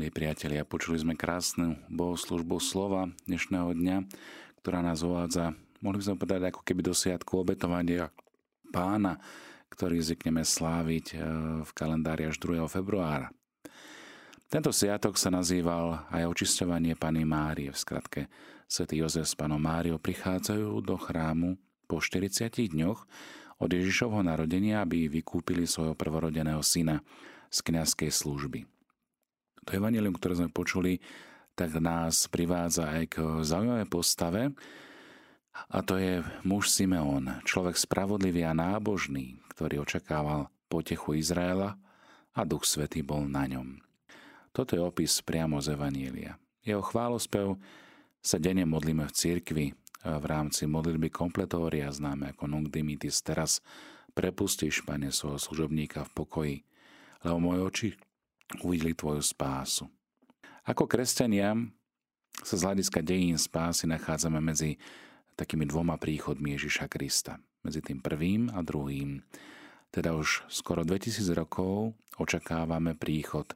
Milí priatelia, počuli sme krásnu bohoslužbu slova dnešného dňa, ktorá nás uvádza, mohli by sme povedať, ako keby do sviatku obetovania pána, ktorý zvykneme sláviť e, v kalendári až 2. februára. Tento sviatok sa nazýval aj očisťovanie Pany Márie. V skratke, svätý Jozef s Panou Máriou prichádzajú do chrámu po 40 dňoch od Ježišovho narodenia, aby vykúpili svojho prvorodeného syna z kniazkej služby. To evanelium, ktoré sme počuli, tak nás privádza aj k zaujímavej postave, a to je muž Simeon, človek spravodlivý a nábožný, ktorý očakával potechu Izraela a Duch Svetý bol na ňom. Toto je opis priamo z Evanielia. Jeho chválospev sa denne modlíme v cirkvi v rámci modlitby kompletória známe ako Nunc Dimitis. Teraz prepustíš, Pane, svojho služobníka v pokoji, lebo moje oči uvideli tvoju spásu. Ako kresťania sa z hľadiska dejín spásy nachádzame medzi takými dvoma príchodmi Ježiša Krista. Medzi tým prvým a druhým. Teda už skoro 2000 rokov očakávame príchod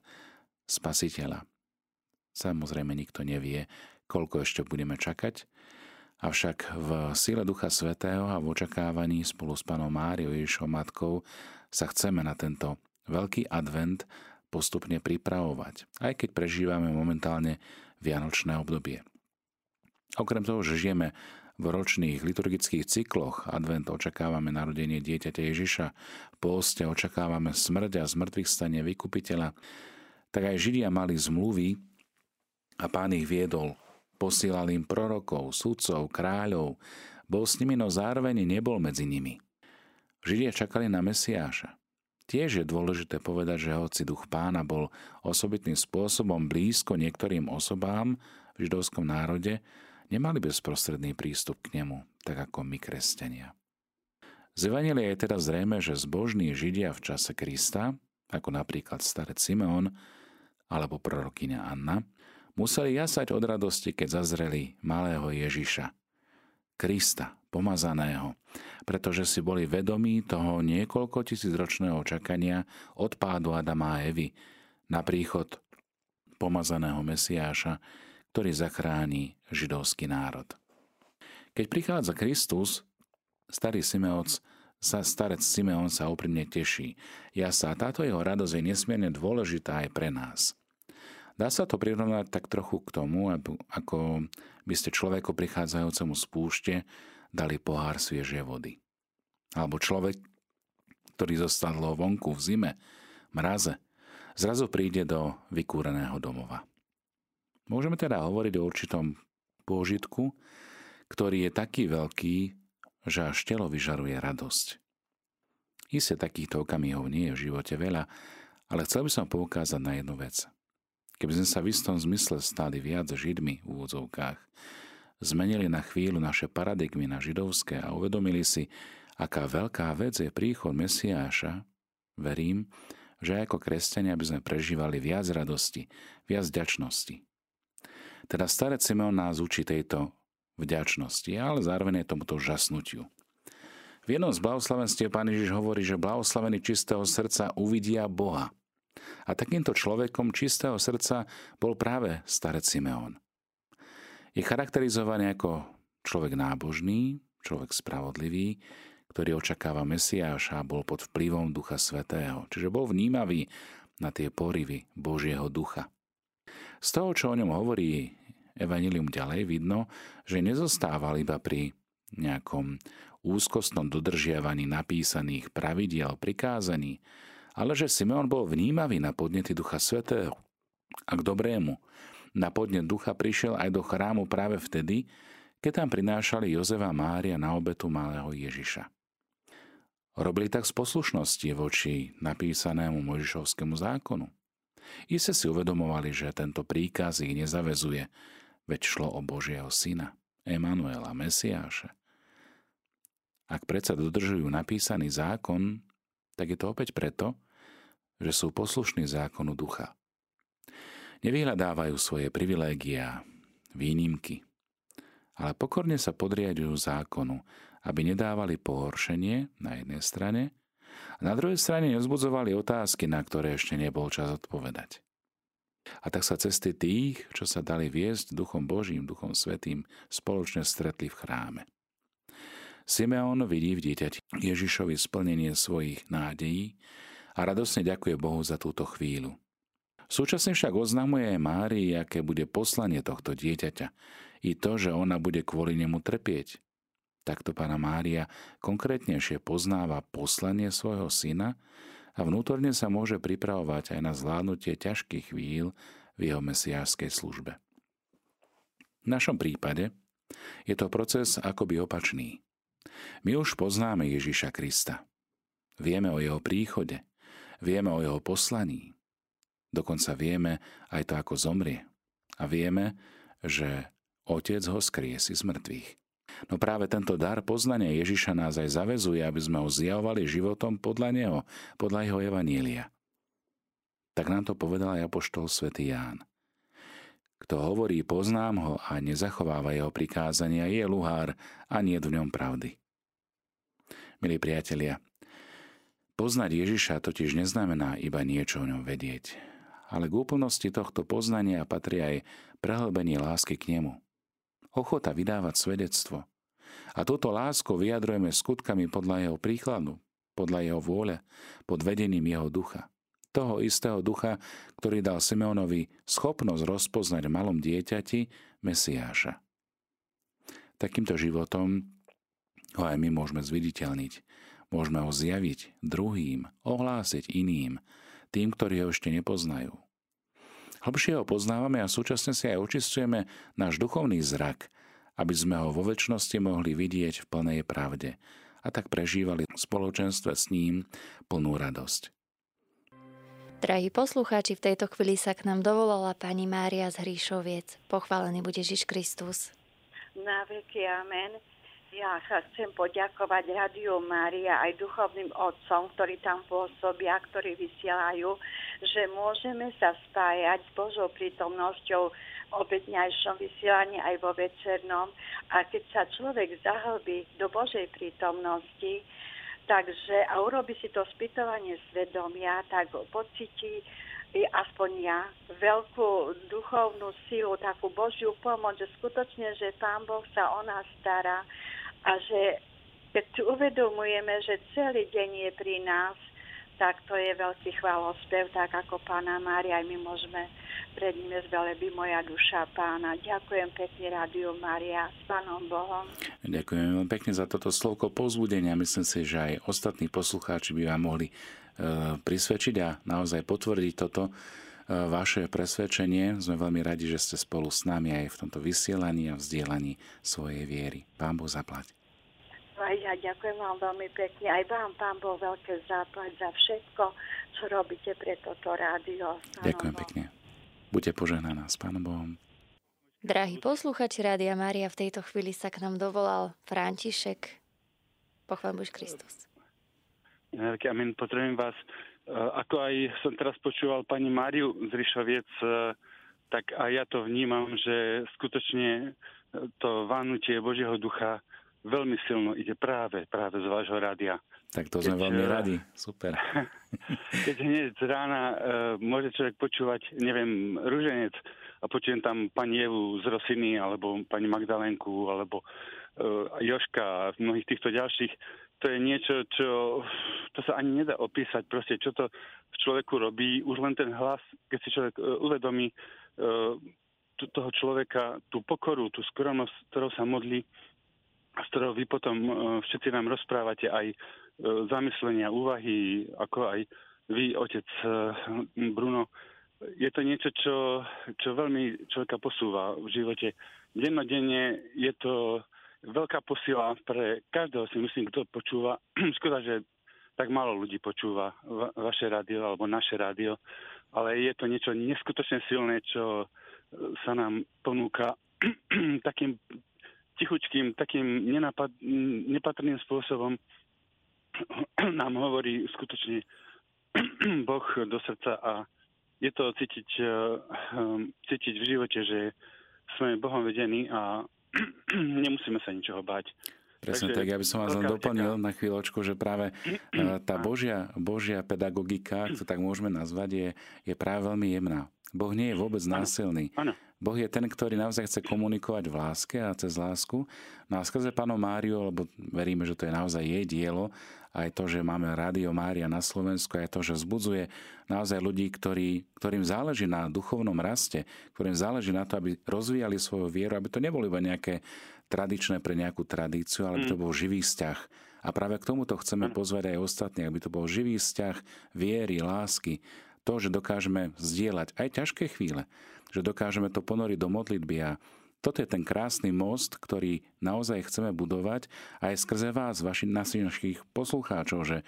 Spasiteľa. Samozrejme nikto nevie, koľko ešte budeme čakať, avšak v síle Ducha Svetého a v očakávaní spolu s Panom Máriou Ježišou Matkou sa chceme na tento veľký advent postupne pripravovať, aj keď prežívame momentálne vianočné obdobie. Okrem toho, že žijeme v ročných liturgických cykloch, advent očakávame narodenie dieťaťa Ježiša, poste očakávame smrť a zmrtvých stane vykupiteľa, tak aj Židia mali zmluvy a pán ich viedol. Posílal im prorokov, sudcov, kráľov, bol s nimi, no zároveň nebol medzi nimi. Židia čakali na Mesiáša. Tiež je dôležité povedať, že hoci duch pána bol osobitným spôsobom blízko niektorým osobám v židovskom národe, nemali bezprostredný prístup k nemu, tak ako my kresťania. Z Evangelia je teda zrejme, že zbožní Židia v čase Krista, ako napríklad starec Simeon alebo prorokyňa Anna, museli jasať od radosti, keď zazreli malého Ježiša, Krista, pomazaného, pretože si boli vedomí toho niekoľko tisícročného čakania od pádu Adama a Evy na príchod pomazaného Mesiáša, ktorý zachráni židovský národ. Keď prichádza Kristus, starý Simeoc sa starec Simeon sa úprimne teší. Ja sa táto jeho radosť je nesmierne dôležitá aj pre nás. Dá sa to prirovnať tak trochu k tomu, ako by ste človeku prichádzajúcemu z púšte dali pohár sviežej vody. Alebo človek, ktorý zostal vonku v zime, mraze, zrazu príde do vykúreného domova. Môžeme teda hovoriť o určitom pôžitku, ktorý je taký veľký, že až telo vyžaruje radosť. Isté takýchto okamihov nie je v živote veľa, ale chcel by som poukázať na jednu vec. Keby sme sa v istom zmysle stali viac židmi v úvodzovkách, zmenili na chvíľu naše paradigmy na židovské a uvedomili si, aká veľká vec je príchod Mesiáša, verím, že ako kresťania by sme prežívali viac radosti, viac vďačnosti. Teda starec Simeon nás učí tejto vďačnosti, ale zároveň je tomuto žasnutiu. V jednom z blahoslavenstiev pán Ježiš hovorí, že blahoslavení čistého srdca uvidia Boha. A takýmto človekom čistého srdca bol práve starec Simeon je charakterizovaný ako človek nábožný, človek spravodlivý, ktorý očakáva Mesiáša a bol pod vplyvom Ducha Svetého. Čiže bol vnímavý na tie porivy Božieho ducha. Z toho, čo o ňom hovorí Evangelium ďalej, vidno, že nezostával iba pri nejakom úzkostnom dodržiavaní napísaných pravidiel, prikázaní, ale že Simeon bol vnímavý na podnety Ducha Svetého a k dobrému, na podnet ducha prišiel aj do chrámu práve vtedy, keď tam prinášali Jozefa Mária na obetu malého Ježiša. Robili tak z poslušnosti voči napísanému Možišovskému zákonu. Ise si uvedomovali, že tento príkaz ich nezavezuje, veď šlo o Božieho syna, Emanuela, Mesiáša. Ak predsa dodržujú napísaný zákon, tak je to opäť preto, že sú poslušní zákonu ducha. Nevyhľadávajú svoje privilégia, výnimky, ale pokorne sa podriadujú zákonu, aby nedávali pohoršenie na jednej strane a na druhej strane nezbudzovali otázky, na ktoré ešte nebol čas odpovedať. A tak sa cesty tých, čo sa dali viesť duchom Božím, duchom Svetým, spoločne stretli v chráme. Simeon vidí v dieťati Ježišovi splnenie svojich nádejí a radosne ďakuje Bohu za túto chvíľu. Súčasne však oznamuje Márii, aké bude poslanie tohto dieťaťa i to, že ona bude kvôli nemu trpieť. Takto pána Mária konkrétnejšie poznáva poslanie svojho syna a vnútorne sa môže pripravovať aj na zvládnutie ťažkých chvíľ v jeho mesiášskej službe. V našom prípade je to proces akoby opačný. My už poznáme Ježiša Krista. Vieme o jeho príchode, vieme o jeho poslaní, Dokonca vieme aj to, ako zomrie. A vieme, že Otec ho skriesi z mŕtvych. No práve tento dar poznania Ježiša nás aj zavezuje, aby sme ho zjavovali životom podľa neho, podľa jeho evanília. Tak nám to povedal aj apoštol svätý Ján. Kto hovorí, poznám ho a nezachováva jeho prikázania, je luhár a nie v ňom pravdy. Milí priatelia, poznať Ježiša totiž neznamená iba niečo o ňom vedieť ale k úplnosti tohto poznania patrí aj prehlbenie lásky k nemu. Ochota vydávať svedectvo. A túto lásku vyjadrujeme skutkami podľa jeho príkladu, podľa jeho vôle, pod vedením jeho ducha. Toho istého ducha, ktorý dal Simeonovi schopnosť rozpoznať v malom dieťati Mesiáša. Takýmto životom ho aj my môžeme zviditeľniť. Môžeme ho zjaviť druhým, ohlásiť iným, tým, ktorí ho ešte nepoznajú. Hlbšie ho poznávame a súčasne si aj očistujeme náš duchovný zrak, aby sme ho vo väčšnosti mohli vidieť v plnej pravde a tak prežívali v spoločenstve s ním plnú radosť. Drahí poslucháči, v tejto chvíli sa k nám dovolala pani Mária z Hríšoviec. Pochválený bude Ježiš Kristus. Na veky amen. Ja sa chcem poďakovať Radiu Mária aj duchovným otcom, ktorí tam pôsobia, ktorí vysielajú, že môžeme sa spájať s Božou prítomnosťou v obedňajšom vysielaní aj vo večernom. A keď sa človek zahlbí do Božej prítomnosti, takže a urobi si to spýtovanie svedomia, tak pocíti aspoň ja, veľkú duchovnú silu, takú Božiu pomoc, že skutočne, že Pán Boh sa o nás stará a že keď uvedomujeme, že celý deň je pri nás, tak to je veľký chválospev, tak ako pána Mária, aj my môžeme pred ním by moja duša pána. Ďakujem pekne Rádiu Mária s pánom Bohom. Ďakujem veľmi pekne za toto slovko pozbudenia. Myslím si, že aj ostatní poslucháči by vám mohli e, prisvedčiť a naozaj potvrdiť toto e, vaše presvedčenie. Sme veľmi radi, že ste spolu s nami aj v tomto vysielaní a vzdielaní svojej viery. Pán Boh zaplať. Aj ja ďakujem vám veľmi pekne. Aj vám, pán Boh, veľké záplať za všetko, čo robíte pre toto rádio. Ďakujem pekne. Buďte požehnaná s pánom Bohom. Drahí posluchači Rádia Mária, v tejto chvíli sa k nám dovolal František. Pochvál Bož Kristus. Amen, potrebujem vás. E, ako aj som teraz počúval pani Máriu z Rišoviec, e, tak aj ja to vnímam, že skutočne to vánutie Božieho ducha veľmi silno ide práve, práve z vášho rádia. Tak to sme keď, veľmi eh, radi, super. Keď hneď z rána uh, môže človek počúvať, neviem, Ruženec a počujem tam pani Evu z Rosiny, alebo pani Magdalenku, alebo uh, Joška a mnohých týchto ďalších, to je niečo, čo to sa ani nedá opísať, proste čo to v človeku robí, už len ten hlas, keď si človek uh, uvedomí uh, toho človeka, tú pokoru, tú skromnosť, ktorou sa modlí, z ktorého vy potom e, všetci nám rozprávate aj e, zamyslenia, úvahy, ako aj vy, otec e, Bruno. Je to niečo, čo, čo veľmi človeka posúva v živote. Dennodenne je to veľká posila pre každého, si myslím, kto počúva. Škoda, že tak málo ľudí počúva vaše rádio alebo naše rádio, ale je to niečo neskutočne silné, čo sa nám ponúka takým tichučkým, takým nenapad, nepatrným spôsobom nám hovorí skutočne Boh do srdca a je to cítiť, eh, cítiť v živote, že sme Bohom vedení a nemusíme sa ničoho báť. Presne Takže, tak, ja by som vás len doplnil na chvíľočku, že práve eh, tá Božia, Božia pedagogika, ak to tak môžeme nazvať, je, je práve veľmi jemná. Boh nie je vôbec násilný. Áno. Boh je ten, ktorý naozaj chce komunikovať v láske a cez lásku. No a skrze Pánu Máriu, lebo veríme, že to je naozaj jej dielo, aj to, že máme Rádio Mária na Slovensku, aj to, že vzbudzuje naozaj ľudí, ktorí, ktorým záleží na duchovnom raste, ktorým záleží na to, aby rozvíjali svoju vieru, aby to neboli iba nejaké tradičné pre nejakú tradíciu, ale aby to mm. bol živý vzťah. A práve k tomuto chceme pozvať aj ostatní, aby to bol živý vzťah viery, lásky, to, že dokážeme zdieľať aj ťažké chvíle, že dokážeme to ponoriť do modlitby a toto je ten krásny most, ktorý naozaj chceme budovať aj skrze vás, vašich našich poslucháčov, že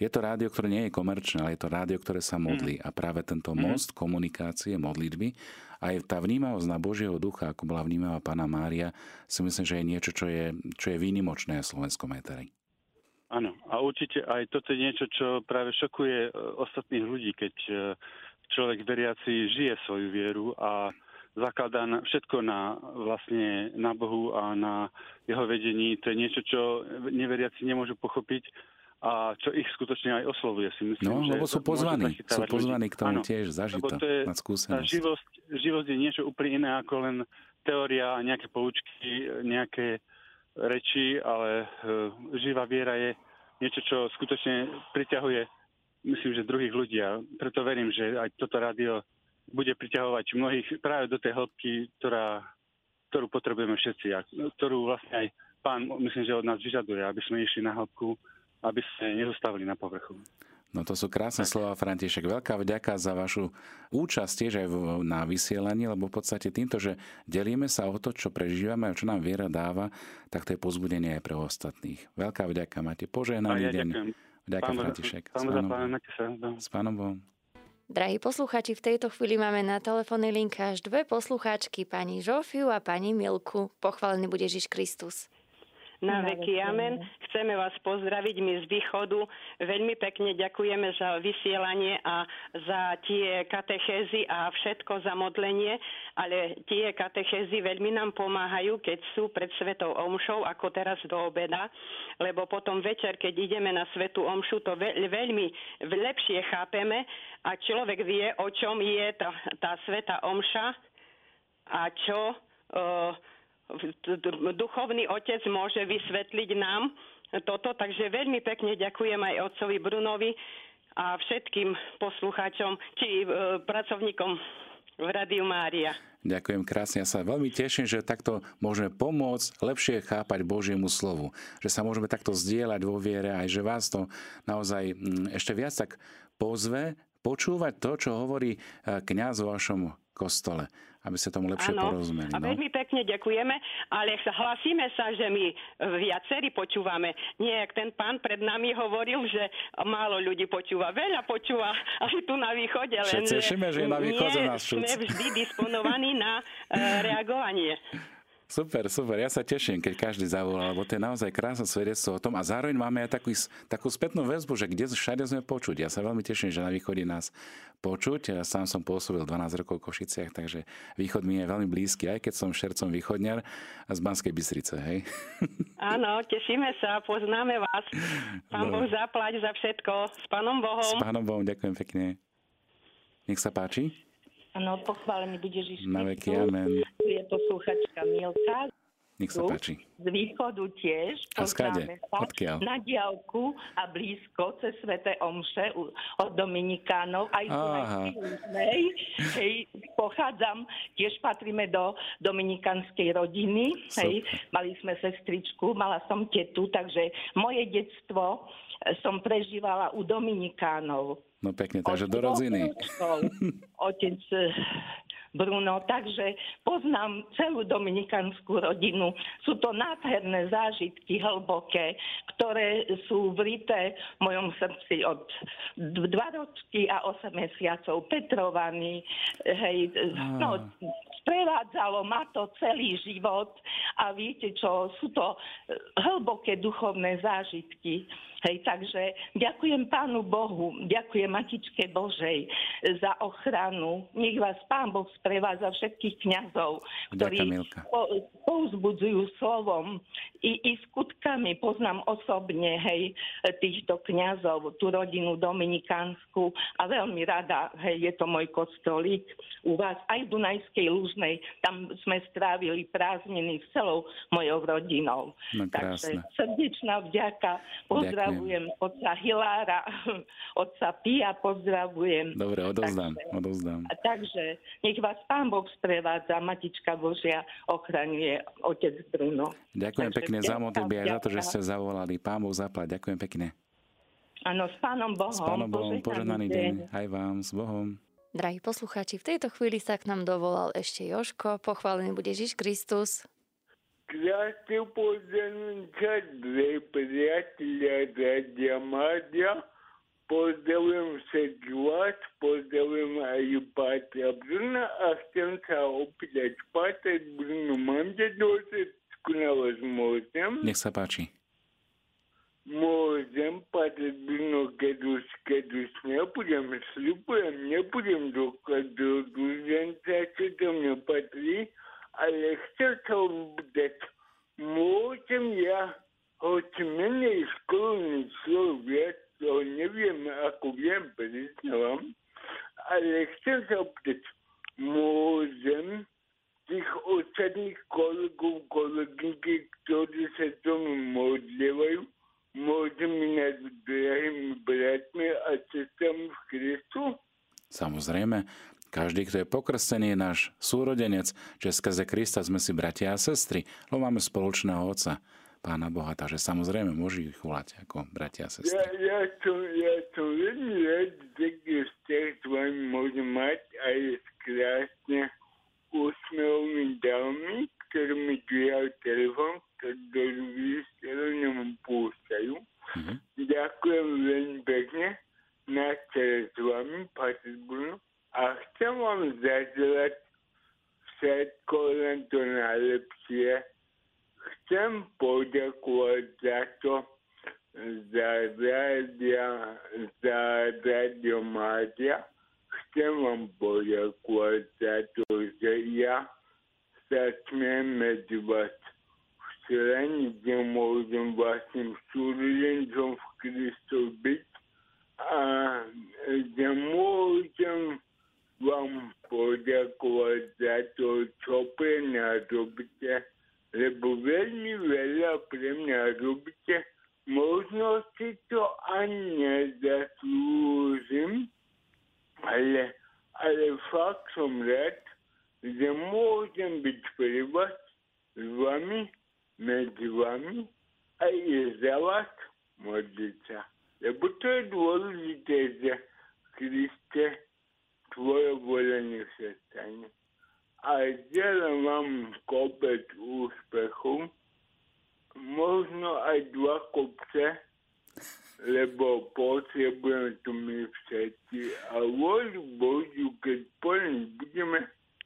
je to rádio, ktoré nie je komerčné, ale je to rádio, ktoré sa modlí. Mm. A práve tento mm. most komunikácie, modlitby, aj tá vnímavosť na Božieho ducha, ako bola vnímavá pána Mária, si myslím, že je niečo, čo je, čo je výnimočné v slovenskom éteri. Áno, a určite aj toto je niečo, čo práve šokuje e, ostatných ľudí, keď e, človek veriaci žije svoju vieru a zakladá na, všetko na, vlastne na Bohu a na jeho vedení. To je niečo, čo neveriaci nemôžu pochopiť a čo ich skutočne aj oslovuje, si myslím. No, že lebo sú pozvaní, sú pozvaní k tomu ano, tiež zažito, to je, mať skúsenosť. Tá živosť, živosť je niečo úplne iné ako len teória a nejaké poučky, nejaké reči, ale uh, živá viera je niečo, čo skutočne priťahuje, myslím, že druhých ľudí. A preto verím, že aj toto rádio bude priťahovať mnohých práve do tej hĺbky, ktorá, ktorú potrebujeme všetci a ktorú vlastne aj pán, myslím, že od nás vyžaduje, aby sme išli na hĺbku, aby sme nezostávali na povrchu. No to sú krásne slova, František. Veľká vďaka za vašu účasť tiež aj na vysielaní, lebo v podstate týmto, že delíme sa o to, čo prežívame a čo nám viera dáva, tak to je pozbudenie aj pre ostatných. Veľká vďaka, máte požehnaný ja deň. Ďakujem. Vďaka, pán, František. Pán, pán, pán, S pánom Bohom. Drahí posluchači, v tejto chvíli máme na telefónnej linke až dve poslucháčky, pani Žofiu a pani Milku. Pochválený bude Ježiš Kristus. Na veky amen. Chceme vás pozdraviť my z východu. Veľmi pekne ďakujeme za vysielanie a za tie katechézy a všetko za modlenie, ale tie katechézy veľmi nám pomáhajú, keď sú pred Svetou Omšou, ako teraz do obeda, lebo potom večer, keď ideme na Svetú Omšu, to veľmi lepšie chápeme a človek vie, o čom je tá, tá Sveta Omša a čo uh, duchovný otec môže vysvetliť nám toto, takže veľmi pekne ďakujem aj otcovi Brunovi a všetkým poslucháčom či e, pracovníkom v Radiu Mária. Ďakujem krásne. Ja sa veľmi teším, že takto môžeme pomôcť lepšie chápať Božiemu slovu. Že sa môžeme takto zdieľať vo viere, aj že vás to naozaj mm, ešte viac tak pozve počúvať to, čo hovorí e, kňaz vo vašom kostole aby sa tomu lepšie ano. porozumeli. No? A veľmi pekne ďakujeme, ale hlasíme sa, že my viacerí počúvame. Nie, ten pán pred nami hovoril, že málo ľudí počúva. Veľa počúva aj tu na východe, len Všetci že na východe nie nás sme vždy disponovaní na uh, reagovanie. Super, super. Ja sa teším, keď každý zavolá, lebo to je naozaj krásne svedectvo o tom. A zároveň máme aj takú, takú spätnú väzbu, že kde všade sme počuť. Ja sa veľmi teším, že na východe nás počuť. Ja sám som pôsobil 12 rokov v Košiciach, takže východ mi je veľmi blízky, aj keď som šercom východňar z Banskej Bystrice, hej? Áno, tešíme sa, poznáme vás. Pán no. Boh zaplať za všetko. S Pánom Bohom. S Pánom Bohom, ďakujem pekne. Nech sa páči. Áno, pochválený bude Ježiš Na veky, amen. Tu je poslúchačka Milka. Nech sa páči. Z východu tiež. A skade? Odkiaľ? Na diálku a blízko cez Svete Omše od Dominikánov. Aj tu na Hej, pochádzam, tiež patríme do dominikanskej rodiny. Hej, mali sme sestričku, mala som tetu, takže moje detstvo som prežívala u Dominikánov. No pekne, takže do rodziny. Otec eh, Bruno, takže poznám celú dominikanskú rodinu. Sú to nádherné zážitky, hlboké, ktoré sú vrité v mojom srdci od dva ročky a 8 mesiacov. Petrovaní, hej, no, Sprevádzalo ma to celý život a viete čo, sú to hlboké duchovné zážitky. Hej, takže ďakujem Pánu Bohu, ďakujem Matičke Božej za ochranu. Nech vás Pán Boh sprevádza všetkých kňazov, ktorí pouzbudzujú slovom i, i skutkami. Poznám osobne hej, týchto kňazov, tú rodinu dominikánsku a veľmi rada, hej, je to môj kostolík u vás aj v Dunajskej Lúžnej. Tam sme strávili prázdniny s celou mojou rodinou. No, Takže srdečná vďaka. Pozdravujem otca Hilára, otca Pia pozdravujem. Dobre, odozdám, takže, odozdám. A takže nech vás Pán Boh sprevádza, Matička Božia ochraňuje otec Bruno. Ďakujem takže pekne za modlitby aj za to, že ste zavolali. Pán Boh zaplať, ďakujem pekne. Áno, s Pánom Bohom. S Pánom Bohom, požehnaný deň. Aj vám, s Bohom. Drahí poslucháči, v tejto chvíli sa k nám dovolal ešte Joško. Pochválený bude Ježiš Kristus. Krásne pozdravujem dve priatelia Radia Mádia. Pozdravujem všetkých vás, pozdravujem aj Pátra Bruna a chcem sa opýtať, Pátra Bruno, máte dosvedku na vás môžem? Nech sa páči. Môžem, Pátra Bruno, keď už, keď už nebudem, sľubujem, nebudem dokladať do čo to mne patrí, ale chcel som opýtať, môžem ja, hoď menej školný človek, to neviem, ako viem, priznávam, ale chcem sa opýtať, môžem tých ostatných kolegov, kolegynky, ktorí sa tomu modlievajú, môžem nad drahými bratmi a sestrami v Kristu? Samozrejme, každý, kto je pokrstený, je náš súrodenec, že skrze Krista sme si bratia a sestry, lebo máme spoločného Otca, Pána Boha, takže samozrejme môžu ich volať ako bratia a sestry. Ja, ja, som, ja som veľmi rád, že vzťah s vami môžem mať aj s krásne úsmevými dámy, ktoré mi dvíhajú telefon, ktorý vysielaním púšťajú. Mm-hmm. Ďakujem veľmi pekne. Na s vami, Patrik Bruno a chcem vám zaželať všetko len to najlepšie. Chcem poďakovať za to, za rádia, za Radio Mádia. Chcem vám poďakovať za to, že ja sa smiem medzi vás včleniť, že môžem vašim súrodencom v Kristu byť a že môžem vám poďakovať za to, čo pre mňa robíte, lebo veľmi veľa pre mňa robíte. Možno si to ani nezaslúžim, ale, ale fakt som rád, že môžem byť pre vás s vami, medzi vami a je za vás modliť sa. Lebo to je dôležité, že Kriste tvoje volenie sa stane. A želám vám kopec úspechu, možno aj dva kopce, lebo potrebujeme to my všetci. A voľu Božiu, keď plniť budeme,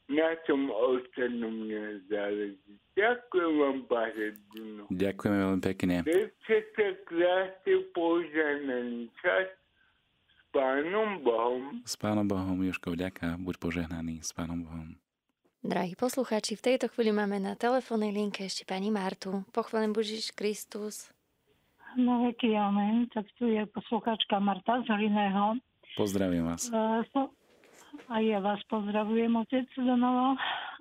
na tom ostatnom nezáleží. Ďakujem vám, Pane. Ďakujeme veľmi pekne. Držte sa krásne požehnaný čas Pánom Bohom. S Pánom Bohom, Joško, vďaka, buď požehnaný s Pánom Bohom. Drahí poslucháči, v tejto chvíli máme na telefónnej linke ešte pani Martu. Pochválen Božiš Kristus. No veky, amen. Tak tu je poslucháčka Marta z Hliného. Pozdravím vás. So, a ja vás pozdravujem, otec Donova.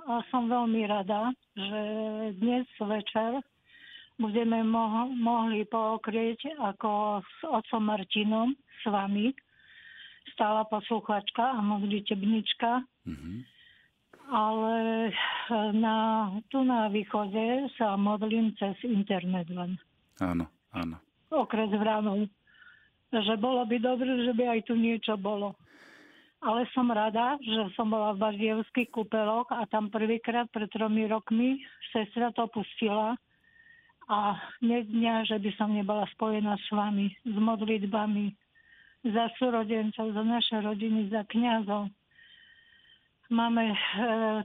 A som veľmi rada, že dnes večer budeme mo- mohli pokrieť ako s otcom Martinom s vami stála posluchačka a modlitebnička. Mm-hmm. Ale e, na, tu na východe sa modlím cez internet len. Áno, áno. Okres Vranov. Že bolo by dobre, že by aj tu niečo bolo. Ale som rada, že som bola v Bardievských kúpeloch a tam prvýkrát pred tromi rokmi sestra to pustila a dnes dňa, že by som nebola spojená s vami, s modlitbami, za súrodencov, za naše rodiny, za kniazov. Máme e,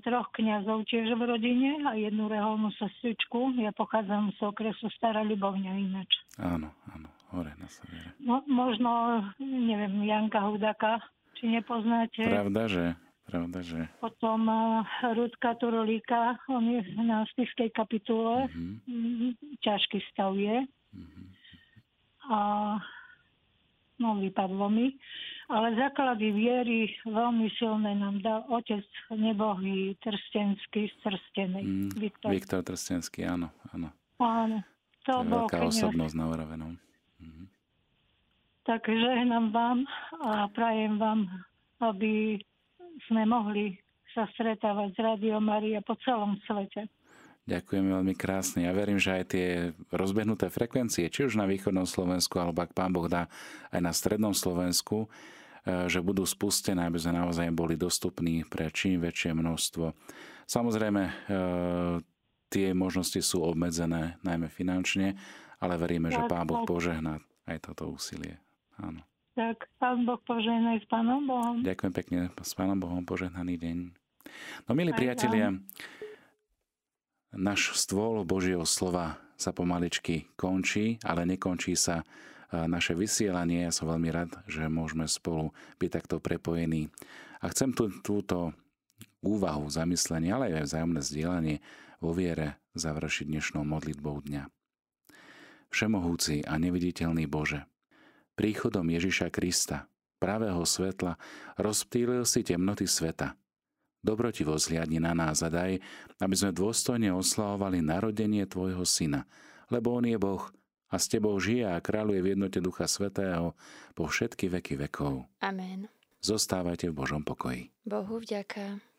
troch kňazov tiež v rodine a jednu reholnú sestričku. Ja pochádzam z okresu Stará Ľubovňa ináč. Áno, áno, hore na severe. Mo, možno, neviem, Janka Hudaka, či nepoznáte. Pravda, že? Pravda, že? Potom uh, Rudka Turolíka, on je na spiskej kapitule. Mm-hmm. Ťažký stav je. Mm-hmm. A no, vypadlo mi ale základy viery veľmi silné nám dal otec nebohý Trstenský z Trstenej. Mm, Viktor. Viktor Trstenský, áno, áno. Áno. To, to je veľká kniaz. osobnosť na Oravenom. Mm. Tak žehnám vám a prajem vám, aby sme mohli sa stretávať s Rádio Maria po celom svete. Ďakujem veľmi krásne. Ja verím, že aj tie rozbehnuté frekvencie, či už na východnom Slovensku, alebo ak Pán Boh dá aj na strednom Slovensku, E, že budú spustené, aby sme naozaj boli dostupní pre čím väčšie množstvo. Samozrejme, e, tie možnosti sú obmedzené, najmä finančne, ale veríme, že Pán Boh požehná aj toto úsilie. Áno. Tak, Pán Boh požehnaj s Pánom Bohom. Ďakujem pekne, s Pánom Bohom požehnaný deň. No milí aj priatelia, tam. Náš stôl Božieho slova sa pomaličky končí, ale nekončí sa naše vysielanie. Ja som veľmi rád, že môžeme spolu byť takto prepojení. A chcem tú, túto úvahu, zamyslenie, ale aj vzájomné zdieľanie vo viere završiť dnešnou modlitbou dňa. Všemohúci a neviditeľný Bože, príchodom Ježiša Krista, pravého svetla, rozptýlil si temnoty sveta. Dobrotivo zhliadni na nás a daj, aby sme dôstojne oslavovali narodenie Tvojho Syna, lebo On je Boh, a s Tebou žije a kráľuje v jednote Ducha Svetého po všetky veky vekov. Amen. Zostávajte v Božom pokoji. Bohu vďaka.